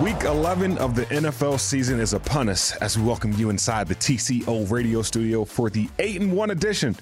Week 11 of the NFL season is upon us as we welcome you inside the TCO radio studio for the 8 and 1 edition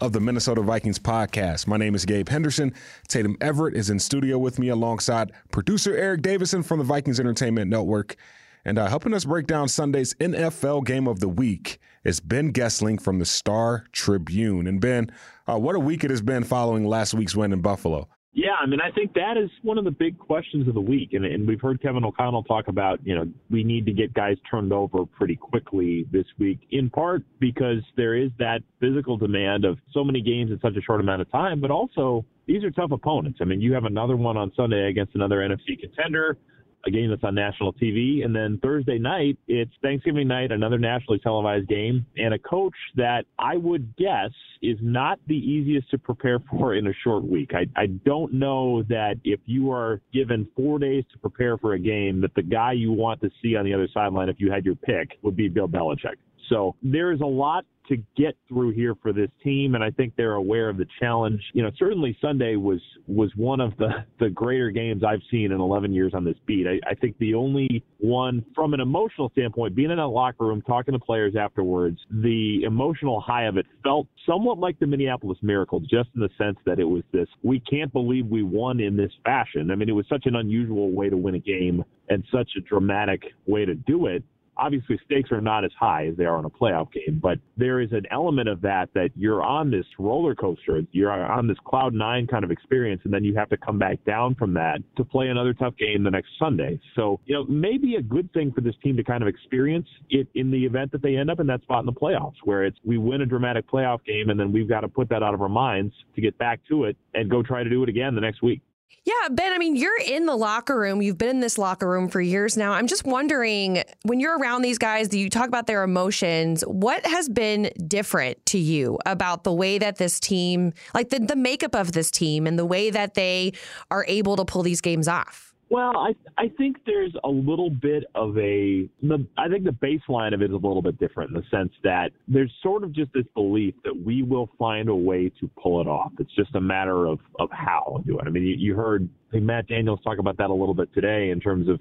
of the Minnesota Vikings podcast. My name is Gabe Henderson. Tatum Everett is in studio with me alongside producer Eric Davidson from the Vikings Entertainment Network. And uh, helping us break down Sunday's NFL game of the week is Ben Goessling from the Star Tribune. And Ben, uh, what a week it has been following last week's win in Buffalo. Yeah, I mean, I think that is one of the big questions of the week, and, and we've heard Kevin O'Connell talk about, you know, we need to get guys turned over pretty quickly this week, in part because there is that physical demand of so many games in such a short amount of time, but also these are tough opponents. I mean, you have another one on Sunday against another NFC contender a game that's on national TV. And then Thursday night, it's Thanksgiving night, another nationally televised game, and a coach that I would guess is not the easiest to prepare for in a short week. I, I don't know that if you are given four days to prepare for a game, that the guy you want to see on the other sideline, if you had your pick, would be Bill Belichick. So there's a lot to get through here for this team, and I think they're aware of the challenge. You know, certainly Sunday was was one of the the greater games I've seen in 11 years on this beat. I, I think the only one from an emotional standpoint, being in that locker room, talking to players afterwards, the emotional high of it felt somewhat like the Minneapolis Miracle, just in the sense that it was this: we can't believe we won in this fashion. I mean, it was such an unusual way to win a game and such a dramatic way to do it obviously stakes are not as high as they are in a playoff game, but there is an element of that that you're on this roller coaster, you're on this cloud nine kind of experience, and then you have to come back down from that to play another tough game the next Sunday. So, you know, maybe a good thing for this team to kind of experience it in the event that they end up in that spot in the playoffs, where it's we win a dramatic playoff game and then we've got to put that out of our minds to get back to it and go try to do it again the next week. Yeah, Ben, I mean, you're in the locker room. You've been in this locker room for years now. I'm just wondering when you're around these guys, do you talk about their emotions. What has been different to you about the way that this team, like the, the makeup of this team and the way that they are able to pull these games off? Well, I I think there's a little bit of a the, I think the baseline of it is a little bit different in the sense that there's sort of just this belief that we will find a way to pull it off. It's just a matter of of how do it. I mean, you, you heard Matt Daniels talk about that a little bit today in terms of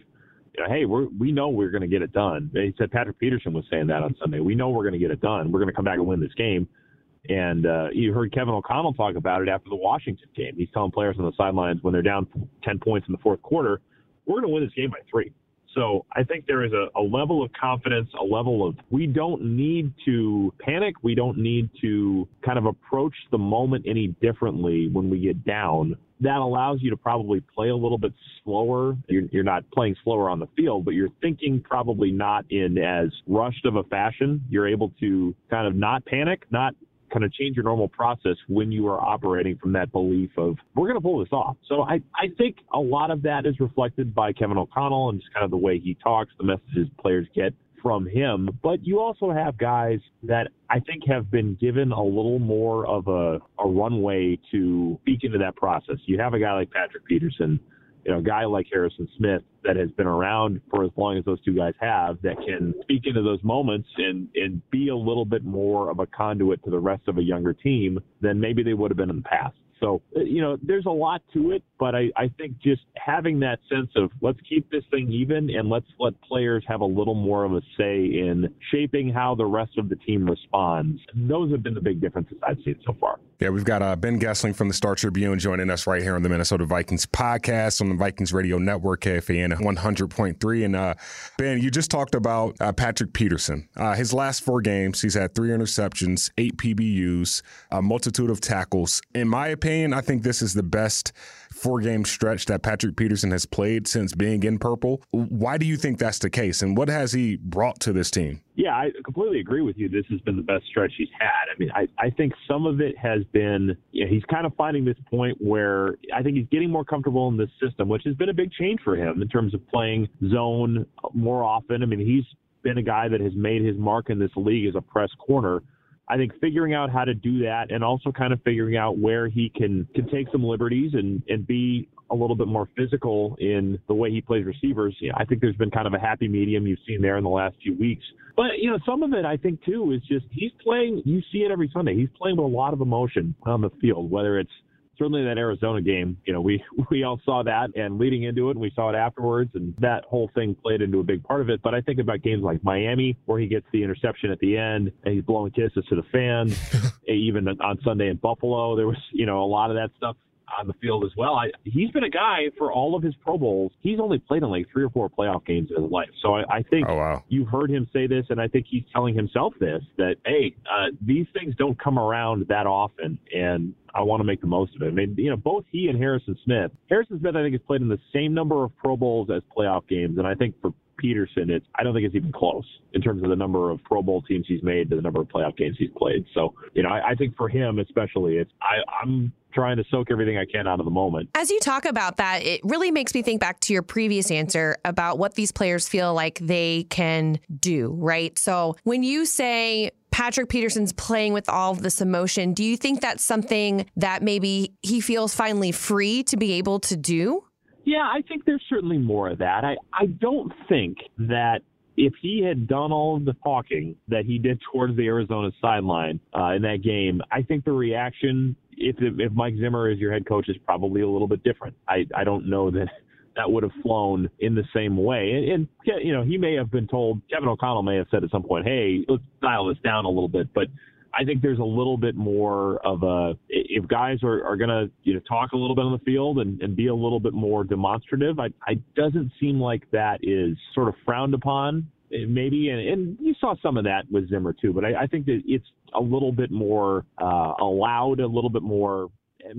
you know, hey, we're we know we're going to get it done. He said Patrick Peterson was saying that on Sunday. We know we're going to get it done. We're going to come back and win this game. And uh, you heard Kevin O'Connell talk about it after the Washington game. He's telling players on the sidelines when they're down 10 points in the fourth quarter, we're going to win this game by three. So I think there is a, a, level of confidence, a level of we don't need to panic. We don't need to kind of approach the moment any differently when we get down. That allows you to probably play a little bit slower. You're, you're not playing slower on the field, but you're thinking probably not in as rushed of a fashion. You're able to kind of not panic, not kind of change your normal process when you are operating from that belief of we're going to pull this off. So I, I think a lot of that is reflected by Kevin O'Connell and just kind of the way he talks, the messages players get from him. But you also have guys that I think have been given a little more of a, a runway to speak into that process. You have a guy like Patrick Peterson you know, a guy like Harrison Smith that has been around for as long as those two guys have that can speak into those moments and, and be a little bit more of a conduit to the rest of a younger team than maybe they would have been in the past. So, you know, there's a lot to it, but I, I think just having that sense of let's keep this thing even and let's let players have a little more of a say in shaping how the rest of the team responds. Those have been the big differences I've seen so far. Yeah, we've got uh, Ben Goessling from the Star Tribune joining us right here on the Minnesota Vikings podcast on the Vikings Radio Network, KFAN 100.3. And uh, Ben, you just talked about uh, Patrick Peterson. Uh, his last four games, he's had three interceptions, eight PBUs, a multitude of tackles. In my opinion, I think this is the best four game stretch that Patrick Peterson has played since being in purple. Why do you think that's the case? And what has he brought to this team? Yeah, I completely agree with you. This has been the best stretch he's had. I mean, I, I think some of it has been, he's kind of finding this point where I think he's getting more comfortable in this system, which has been a big change for him in terms of playing zone more often. I mean, he's been a guy that has made his mark in this league as a press corner. I think figuring out how to do that and also kind of figuring out where he can can take some liberties and and be a little bit more physical in the way he plays receivers. Yeah, I think there's been kind of a happy medium you've seen there in the last few weeks. But you know, some of it I think too is just he's playing. You see it every Sunday. He's playing with a lot of emotion on the field, whether it's certainly that Arizona game, you know, we we all saw that and leading into it, and we saw it afterwards, and that whole thing played into a big part of it. But I think about games like Miami, where he gets the interception at the end and he's blowing kisses to the fans. Even on Sunday in Buffalo, there was you know a lot of that stuff on the field as well. I, he's been a guy for all of his Pro Bowls. He's only played in like three or four playoff games in his life. So I, I think oh, wow. you've heard him say this, and I think he's telling himself this that hey, uh, these things don't come around that often, and I want to make the most of it. I mean, you know, both he and Harrison Smith. Harrison Smith, I think, has played in the same number of Pro Bowls as playoff games, and I think for Peterson, it's I don't think it's even close in terms of the number of Pro Bowl teams he's made to the number of playoff games he's played. So, you know, I, I think for him especially, it's I, I'm trying to soak everything I can out of the moment. As you talk about that, it really makes me think back to your previous answer about what these players feel like they can do, right? So when you say Patrick Peterson's playing with all of this emotion, do you think that's something that maybe he feels finally free to be able to do? Yeah, I think there's certainly more of that. I, I don't think that if he had done all of the talking that he did towards the Arizona sideline uh, in that game, I think the reaction if if Mike Zimmer is your head coach is probably a little bit different. I I don't know that that would have flown in the same way. And, and you know, he may have been told Kevin O'Connell may have said at some point, "Hey, let's dial this down a little bit." But I think there's a little bit more of a if guys are, are going to you know talk a little bit on the field and, and be a little bit more demonstrative. I, I doesn't seem like that is sort of frowned upon maybe, and, and you saw some of that with Zimmer too. But I, I think that it's a little bit more uh, allowed, a little bit more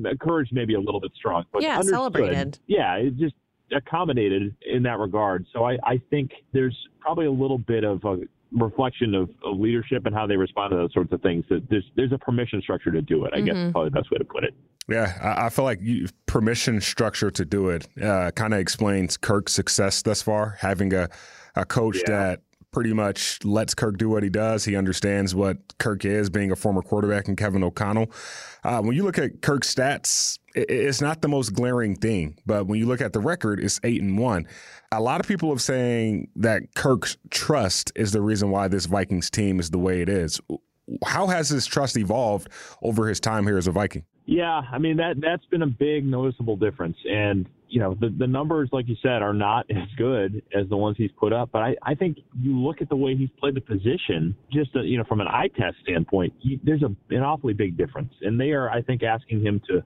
encouraged, maybe a little bit strong. But yeah, celebrated. Yeah, it just accommodated in that regard. So I, I think there's probably a little bit of a reflection of, of, leadership and how they respond to those sorts of things. That there's there's a permission structure to do it. I mm-hmm. guess probably the best way to put it. Yeah, I, I feel like you, permission structure to do it uh, kind of explains Kirk's success thus far. Having a a coach yeah. that pretty much lets Kirk do what he does. He understands what Kirk is, being a former quarterback and Kevin O'Connell. Uh, when you look at Kirk's stats, it's not the most glaring thing, but when you look at the record, it's eight and one. A lot of people are saying that Kirk's trust is the reason why this Vikings team is the way it is. How has his trust evolved over his time here as a Viking? Yeah, I mean that that's been a big noticeable difference, and you know, the, the numbers, like you said, are not as good as the ones he's put up. But I, I think you look at the way he's played the position, just, uh, you know, from an eye test standpoint, he, there's a, an awfully big difference. And they are, I think, asking him to,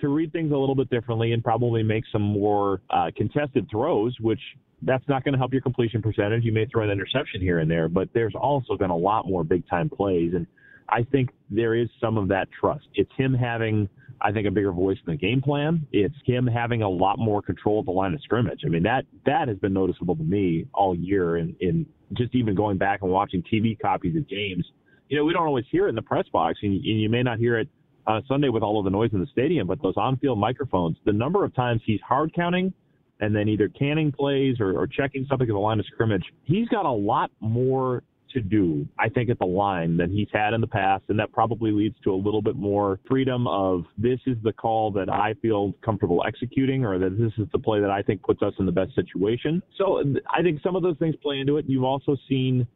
to read things a little bit differently and probably make some more uh, contested throws, which that's not going to help your completion percentage. You may throw an interception here and there, but there's also been a lot more big time plays. And I think there is some of that trust. It's him having – I think, a bigger voice in the game plan. It's him having a lot more control of the line of scrimmage. I mean, that that has been noticeable to me all year, and in, in just even going back and watching TV copies of games. You know, we don't always hear it in the press box, and, and you may not hear it on Sunday with all of the noise in the stadium, but those on-field microphones, the number of times he's hard counting and then either canning plays or, or checking something at the line of scrimmage, he's got a lot more to do, I think, at the line than he's had in the past. And that probably leads to a little bit more freedom of this is the call that I feel comfortable executing or that this is the play that I think puts us in the best situation. So I think some of those things play into it. You've also seen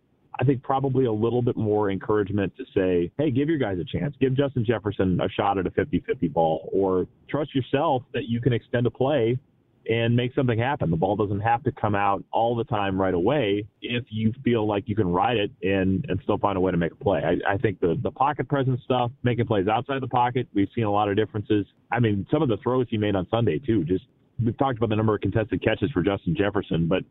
I think probably a little bit more encouragement to say, hey, give your guys a chance. Give Justin Jefferson a shot at a 50 50 ball, or trust yourself that you can extend a play and make something happen. The ball doesn't have to come out all the time right away if you feel like you can ride it and, and still find a way to make a play. I, I think the, the pocket presence stuff, making plays outside the pocket, we've seen a lot of differences. I mean, some of the throws he made on Sunday, too. Just we've talked about the number of contested catches for Justin Jefferson, but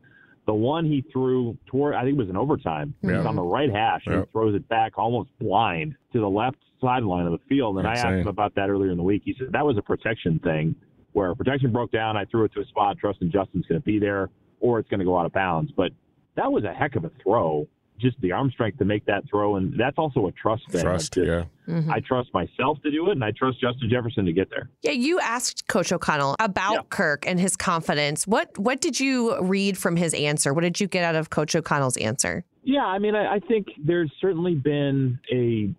the one he threw toward, I think it was in overtime, yeah. on the right hash, and he throws it back almost blind to the left sideline of the field. And That's I asked him about that earlier in the week. He said that was a protection thing where protection broke down. I threw it to a spot, trusting Justin's going to be there, or it's going to go out of bounds. But that was a heck of a throw. Just the arm strength to make that throw, and that's also a trust thing. Trust, just, yeah. Mm-hmm. I trust myself to do it, and I trust Justin Jefferson to get there. Yeah, you asked Coach O'Connell about yeah. Kirk and his confidence. What what did you read from his answer? What did you get out of Coach O'Connell's answer? Yeah, I mean, I, I think there's certainly been a.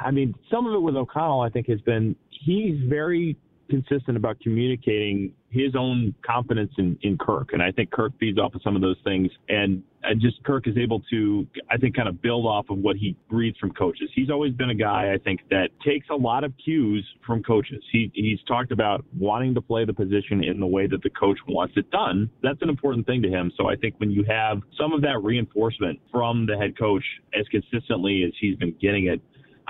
I mean, some of it with O'Connell, I think, has been he's very consistent about communicating his own confidence in, in Kirk. And I think Kirk feeds off of some of those things. And just Kirk is able to, I think, kind of build off of what he reads from coaches. He's always been a guy, I think, that takes a lot of cues from coaches. He, he's talked about wanting to play the position in the way that the coach wants it done. That's an important thing to him. So I think when you have some of that reinforcement from the head coach as consistently as he's been getting it,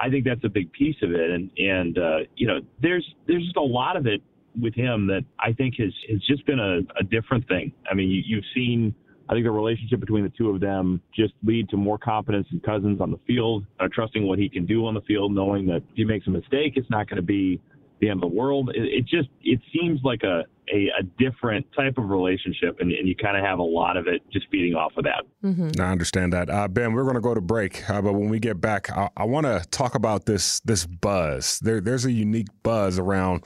I think that's a big piece of it. And and uh, you know, there's there's just a lot of it with him that I think has has just been a, a different thing. I mean, you, you've seen. I think the relationship between the two of them just lead to more confidence in Cousins on the field, uh, trusting what he can do on the field, knowing that if he makes a mistake, it's not going to be the end of the world. It, it just it seems like a a, a different type of relationship, and, and you kind of have a lot of it just feeding off of that. Mm-hmm. I understand that, uh, Ben. We're going to go to break, uh, but when we get back, I, I want to talk about this this buzz. There, there's a unique buzz around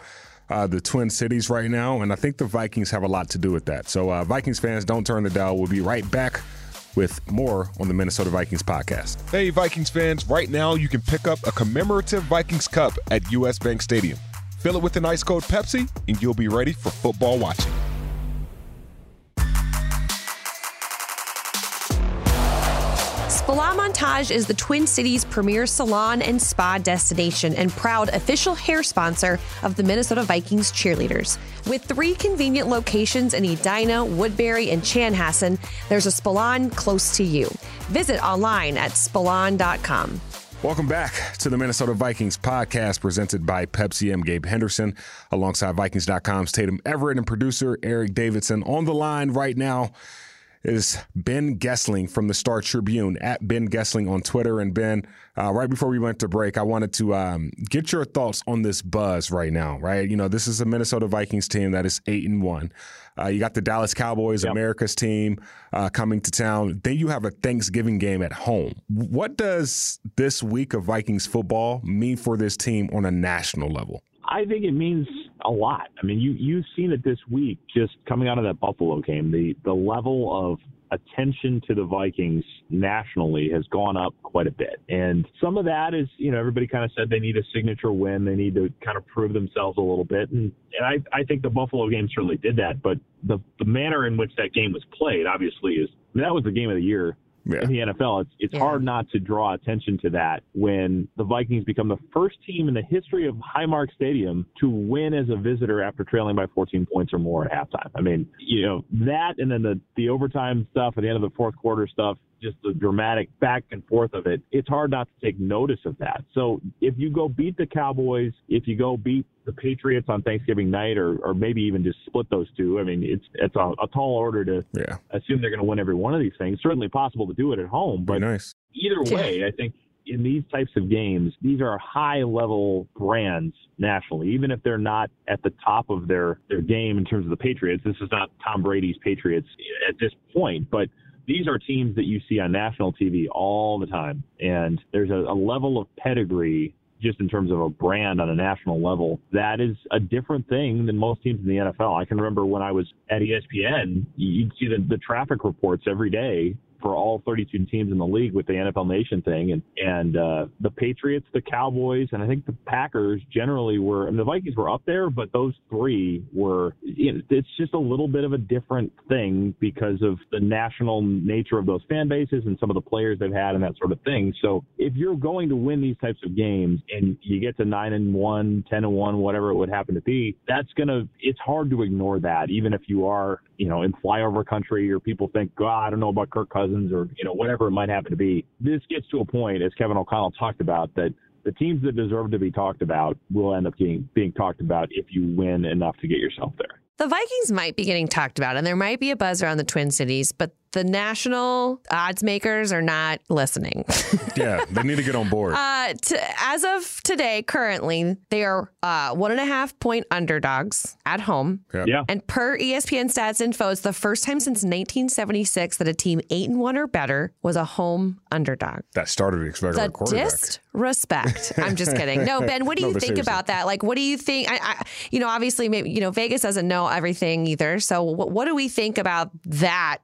uh, the Twin Cities right now, and I think the Vikings have a lot to do with that. So, uh, Vikings fans, don't turn the dial. We'll be right back with more on the Minnesota Vikings podcast. Hey, Vikings fans, right now you can pick up a commemorative Vikings Cup at US Bank Stadium. Fill it with an ice cold Pepsi, and you'll be ready for football watching. Spalon Montage is the Twin Cities premier salon and spa destination and proud official hair sponsor of the Minnesota Vikings cheerleaders. With three convenient locations in Edina, Woodbury, and Chanhassen, there's a salon close to you. Visit online at spalon.com. Welcome back to the Minnesota Vikings podcast presented by Pepsi. I'm Gabe Henderson alongside Vikings.com's Tatum Everett and producer Eric Davidson. On the line right now is Ben Goessling from the Star Tribune at Ben Goessling on Twitter. And Ben, uh, right before we went to break, I wanted to um, get your thoughts on this buzz right now. Right, you know, this is a Minnesota Vikings team that is eight and one. Uh, you got the Dallas Cowboys, yep. America's team, uh, coming to town. Then you have a Thanksgiving game at home. What does this week of Vikings football mean for this team on a national level? I think it means a lot. I mean, you you've seen it this week, just coming out of that Buffalo game. The the level of attention to the Vikings nationally has gone up quite a bit. And some of that is, you know, everybody kind of said they need a signature win. They need to kind of prove themselves a little bit. And, and I, I think the Buffalo game certainly did that. But the, the manner in which that game was played, obviously, is that was the game of the year yeah. in the NFL. It's it's yeah. hard not to draw attention to that when the Vikings become the first team in the history of Highmark Stadium to win as a visitor after trailing by 14 points or more at halftime. I mean, you know that, and then the the overtime stuff at the end of the fourth quarter stuff just the dramatic back and forth of it, it's hard not to take notice of that. So if you go beat the Cowboys, if you go beat the Patriots on Thanksgiving night, or, or maybe even just split those two, I mean, it's it's a, a tall order to yeah. assume they're going to win every one of these things. Certainly possible to do it at home, but nice. either way, I think in these types of games, these are high level brands nationally, even if they're not at the top of their, their game in terms of the Patriots. This is not Tom Brady's Patriots at this point, but these are teams that you see on national TV all the time. And there's a, a level of pedigree just in terms of a brand on a national level, that is a different thing than most teams in the NFL. I can remember when I was at ESPN, you'd see the, the traffic reports every day for all 32 teams in the league with the NFL Nation thing, and and uh, the Patriots, the Cowboys, and I think the Packers generally were. Mean, the Vikings were up there, but those three were. You know, it's just a little bit of a different thing because of the national nature of those fan bases and some of the players they've had and that sort of thing. So if you're going to win these types of games and you get to nine and one, 10 and one, whatever it would happen to be, that's gonna. It's hard to ignore that, even if you are, you know, in flyover country or people think, God, I don't know about Kirk Cousins Cousins or you know whatever it might happen to be. This gets to a point, as Kevin O'Connell talked about, that the teams that deserve to be talked about will end up being being talked about if you win enough to get yourself there. The Vikings might be getting talked about, and there might be a buzz around the Twin Cities, but the national odds makers are not listening. yeah, they need to get on board. Uh, to, as of today, currently, they are uh, one and a half point underdogs at home. Yep. Yeah. And per ESPN stats info, it's the first time since 1976 that a team eight and one or better was a home underdog. That started expecting the quarterback. Disrespect. I'm just kidding. No, Ben, what do you think seriously. about that? Like, what do you think? I, I, you know, obviously, maybe you know, Vegas doesn't know everything either. So, what, what do we think about that?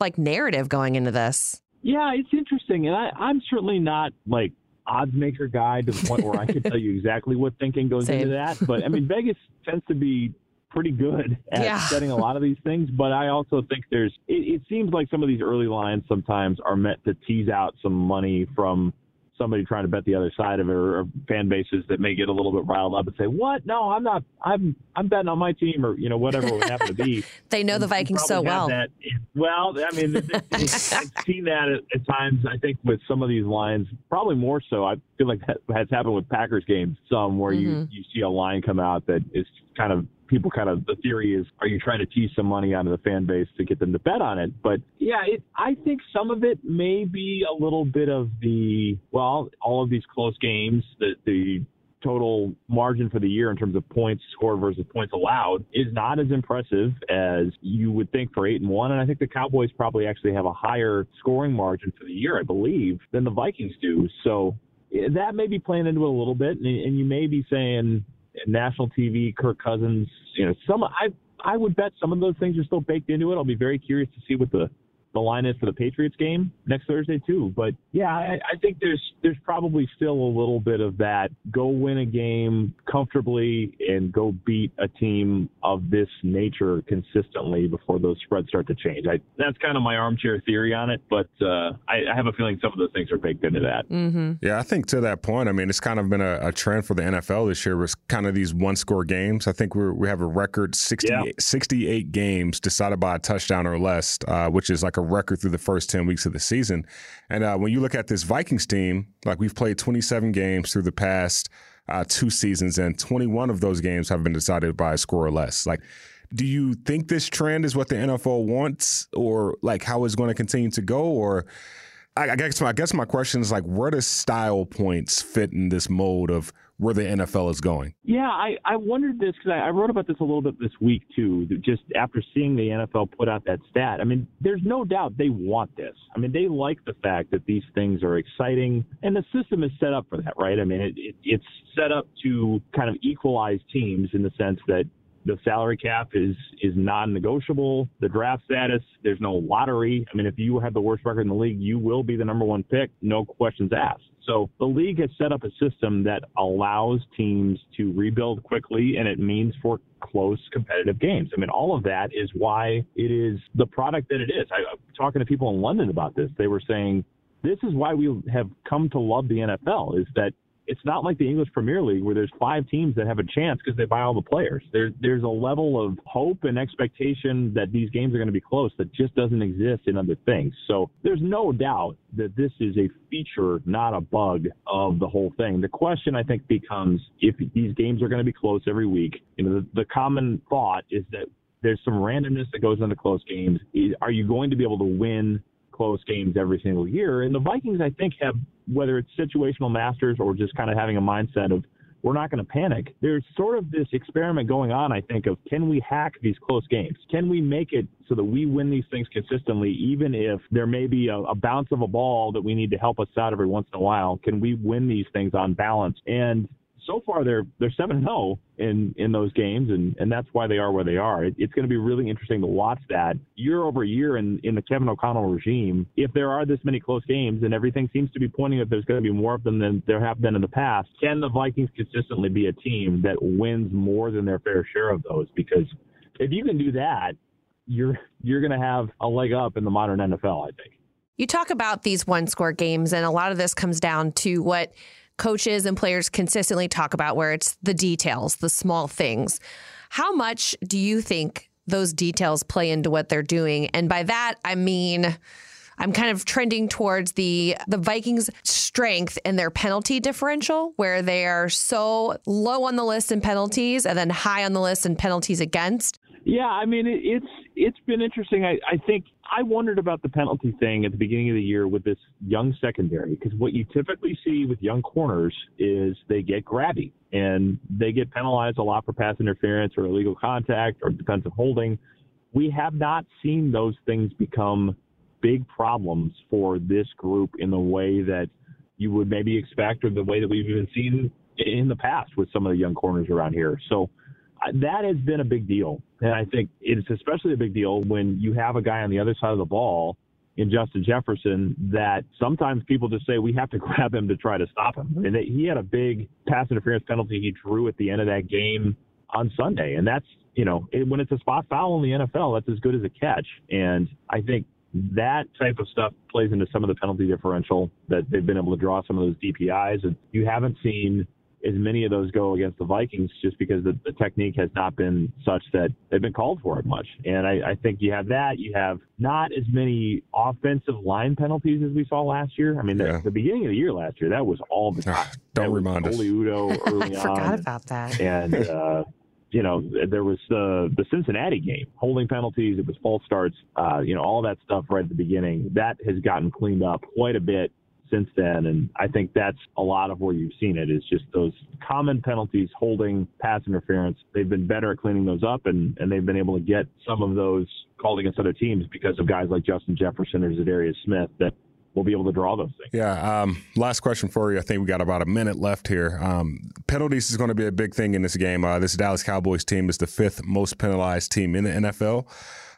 Like narrative going into this. Yeah, it's interesting, and I, I'm certainly not like odds maker guy to the point where I can tell you exactly what thinking goes Same. into that. But I mean, Vegas tends to be pretty good at Yeah. setting a lot of these things, but I also think there's. It, it seems like some of these early lines sometimes are meant to tease out some money from somebody trying to bet the other side of it, or, or fan bases that may get a little bit riled up and say, "What? No, I'm not. I'm I'm betting on my team," or you know whatever it would happen to be. They know the And you Vikings so well. That, well, I mean, I've seen that at, at times. I think with some of these lines, probably more so. I feel like that has happened with Packers games. Some where you Mhm. you see a line come out that is kind of people kind of the theory is are you trying to tease some money out of the fan base to get them to bet on it but yeah it, i think some of it may be a little bit of the well all of these close games the the total margin for the year in terms of points scored versus points allowed is not as impressive as you would think for eight and one. And I think the Cowboys probably actually have a higher scoring margin for the year, I believe, than the Vikings do. So eh, that may be playing into it a little bit, and, and you may be saying national TV, Kirk Cousins, you know, some I I would bet some of those things are still baked into it. I'll be very curious to see what the the line is for the Patriots game next Thursday too. But yeah, I, I think there's there's probably still a little bit of that. Go win a game comfortably and go beat a team of this nature consistently before those spreads start to change. I, that's kind of my armchair theory on it, but uh, I, I have a feeling some of those things are baked into that. Mm-hmm. Yeah, I think to that point, I mean, it's kind of been a, a trend for the NFL this year was kind of these one score games. I think we're, we have a record 60, Yeah. 68 games decided by a touchdown or less, uh, which is like a record through the first 10 weeks of the season. And uh, when you look at this Vikings team, like we've played 27 games through the past uh, two seasons, and 21 of those games have been decided by a score or less. Like, do you think this trend is what the NFL wants, or like how it's going to continue to go, or I, I guess my I guess my question is like, where does style points fit in this mode of where the NFL is going? Yeah, I, I wondered this because I, I wrote about this a little bit this week too. Just after seeing the NFL put out that stat, I mean, there's no doubt they want this. I mean, they like the fact that these things are exciting, and the system is set up for that, right? I mean, it, it, it's set up to kind of equalize teams in the sense that the salary cap is is non-negotiable. The draft status, there's no lottery. I mean, if you have the worst record in the league, you will be the number one pick, no questions asked. So the league has set up a system that allows teams to rebuild quickly, and it means for close competitive games. I mean, all of that is why it is the product that it is. I, I'm talking to people in London about this. They were saying this is why we have come to love the NFL is that it's not like the English Premier League where there's five teams that have a chance because they buy all the players. There, there's a level of hope and expectation that these games are going to be close that just doesn't exist in other things. So there's no doubt that this is a feature, not a bug of the whole thing. The question I think becomes if these games are going to be close every week. You know, the, the common thought is that there's some randomness that goes into close games. Are you going to be able to win close games every single year. And the Vikings, I think, have whether it's situational masters or just kind of having a mindset of we're not going to panic. There's sort of this experiment going on, I think, of can we hack these close games? Can we make it so that we win these things consistently, even if there may be a, a bounce of a ball that we need to help us out every once in a while? Can we win these things on balance? And so far they're they're seven and zero in in those games, and and that's why they are where they are. It, it's going to be really interesting to watch that year over year in in the Kevin O'Connell regime. If there are this many close games, and everything seems to be pointing that there's going to be more of them than there have been in the past, can the Vikings consistently be a team that wins more than their fair share of those? Because if you can do that, you're you're going to have a leg up in the modern NFL. I think. You talk about these one score games, and a lot of this comes down to what coaches and players consistently talk about, where it's the details, the small things. How much do you think those details play into what they're doing? And by that, I mean, I'm kind of trending towards the the Vikings' strength in their penalty differential, where they are so low on the list in penalties and then high on the list in penalties against. Yeah, I mean it, it's it's been interesting. I, I think I wondered about the penalty thing at the beginning of the year with this young secondary because what you typically see with young corners is they get grabby and they get penalized a lot for pass interference or illegal contact or defensive holding. We have not seen those things become big problems for this group in the way that you would maybe expect or the way that we've even seen in the past with some of the young corners around here. So that has been a big deal. And I think it's especially a big deal when you have a guy on the other side of the ball in Justin Jefferson that sometimes people just say we have to grab him to try to stop him. And he had a big pass interference penalty he drew at the end of that game on Sunday, and that's you know, it, when it's a spot foul in the NFL, that's as good as a catch. And I think that type of stuff plays into some of the penalty differential that they've been able to draw some of those DPIs. And you haven't seen as many of those go against the Vikings just because the, the technique has not been such that they've been called for it much. And I, I think you have that. You have not as many offensive line penalties as we saw last year. I mean, yeah. the, the, beginning of the year last year, that was all the time. Don't remind us. Udo early I forgot about that. And, uh, you know, there was the the Cincinnati game, holding penalties, it was false starts, uh, you know, all that stuff right at the beginning. That has gotten cleaned up quite a bit since then. And I think that's a lot of where you've seen it is just those common penalties, holding, pass interference. They've been better at cleaning those up, and, and they've been able to get some of those called against other teams because of guys like Justin Jefferson or Za'Darius Smith that will be able to draw those things. Yeah. Um, last question for you. I think we got about a minute left here. Um, penalties is going to be a big thing in this game. Uh, this Dallas Cowboys team is the fifth most penalized team in the NFL.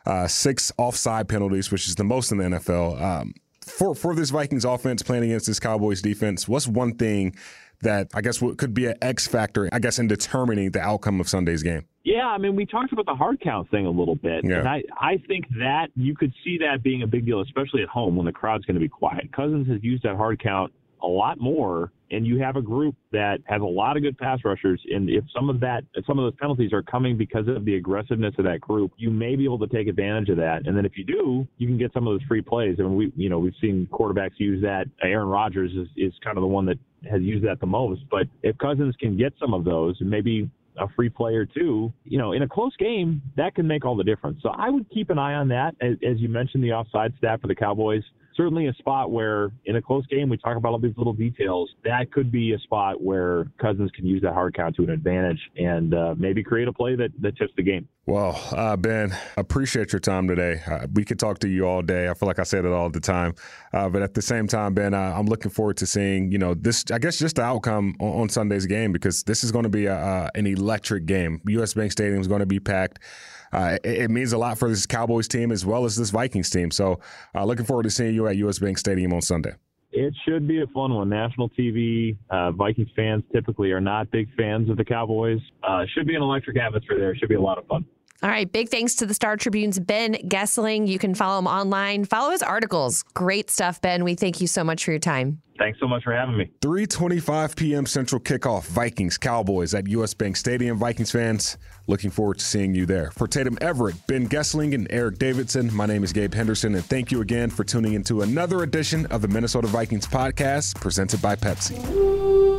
Uh, six offside penalties, which is the most in the NFL. Um, for for this Vikings offense playing against this Cowboys defense, what's one thing that I guess could be an X factor, I guess, in determining the outcome of Sunday's game? Yeah, I mean, we talked about the hard count thing a little bit, yeah. and I I think that you could see that being a big deal, especially at home when the crowd's going to be quiet. Cousins has used that hard count a lot more and you have a group that has a lot of good pass rushers and if some of that if some of those penalties are coming because of the aggressiveness of that group you may be able to take advantage of that and then if you do you can get some of those free plays I mean we you know we've seen quarterbacks use that Aaron Rodgers is, is kind of the one that has used that the most but if Cousins can get some of those maybe a free player too, you know, in a close game, that can make all the difference. So I would keep an eye on that. As, as you mentioned, the offside stat for the Cowboys, certainly a spot where in a close game we talk about all these little details. That could be a spot where Cousins can use that hard count to an advantage and uh, maybe create a play that, that tips the game. Well, uh, Ben, appreciate your time today. Uh, we could talk to you all day. I feel like I said it all the time, uh, but at the same time, Ben, I'm looking forward to seeing you know this. I guess just the outcome on, on Sunday's game because this is going to be a, an electric game. U.S. Bank Stadium is going to be packed uh, it, it, means a lot for this Cowboys team as well as this Vikings team. So, uh, looking forward to seeing you at US Bank Stadium on Sunday. It should be a fun one. National TV, uh, Vikings fans typically are not big fans of the Cowboys. Uh, should be an electric atmosphere there. Should be a lot of fun. All right. Big thanks to the Star Tribune's Ben Goessling. You can follow him online. Follow his articles. Great stuff, Ben. We thank you so much for your time. Thanks so much for having me. 3:25 p.m. Central kickoff. Vikings Cowboys at US Bank Stadium. Vikings fans, looking forward to seeing you there. For Tatum Everett, Ben Goessling, and Eric Davidson, my name is Gabe Henderson, and thank you again for tuning into another edition of the Minnesota Vikings podcast presented by Pepsi.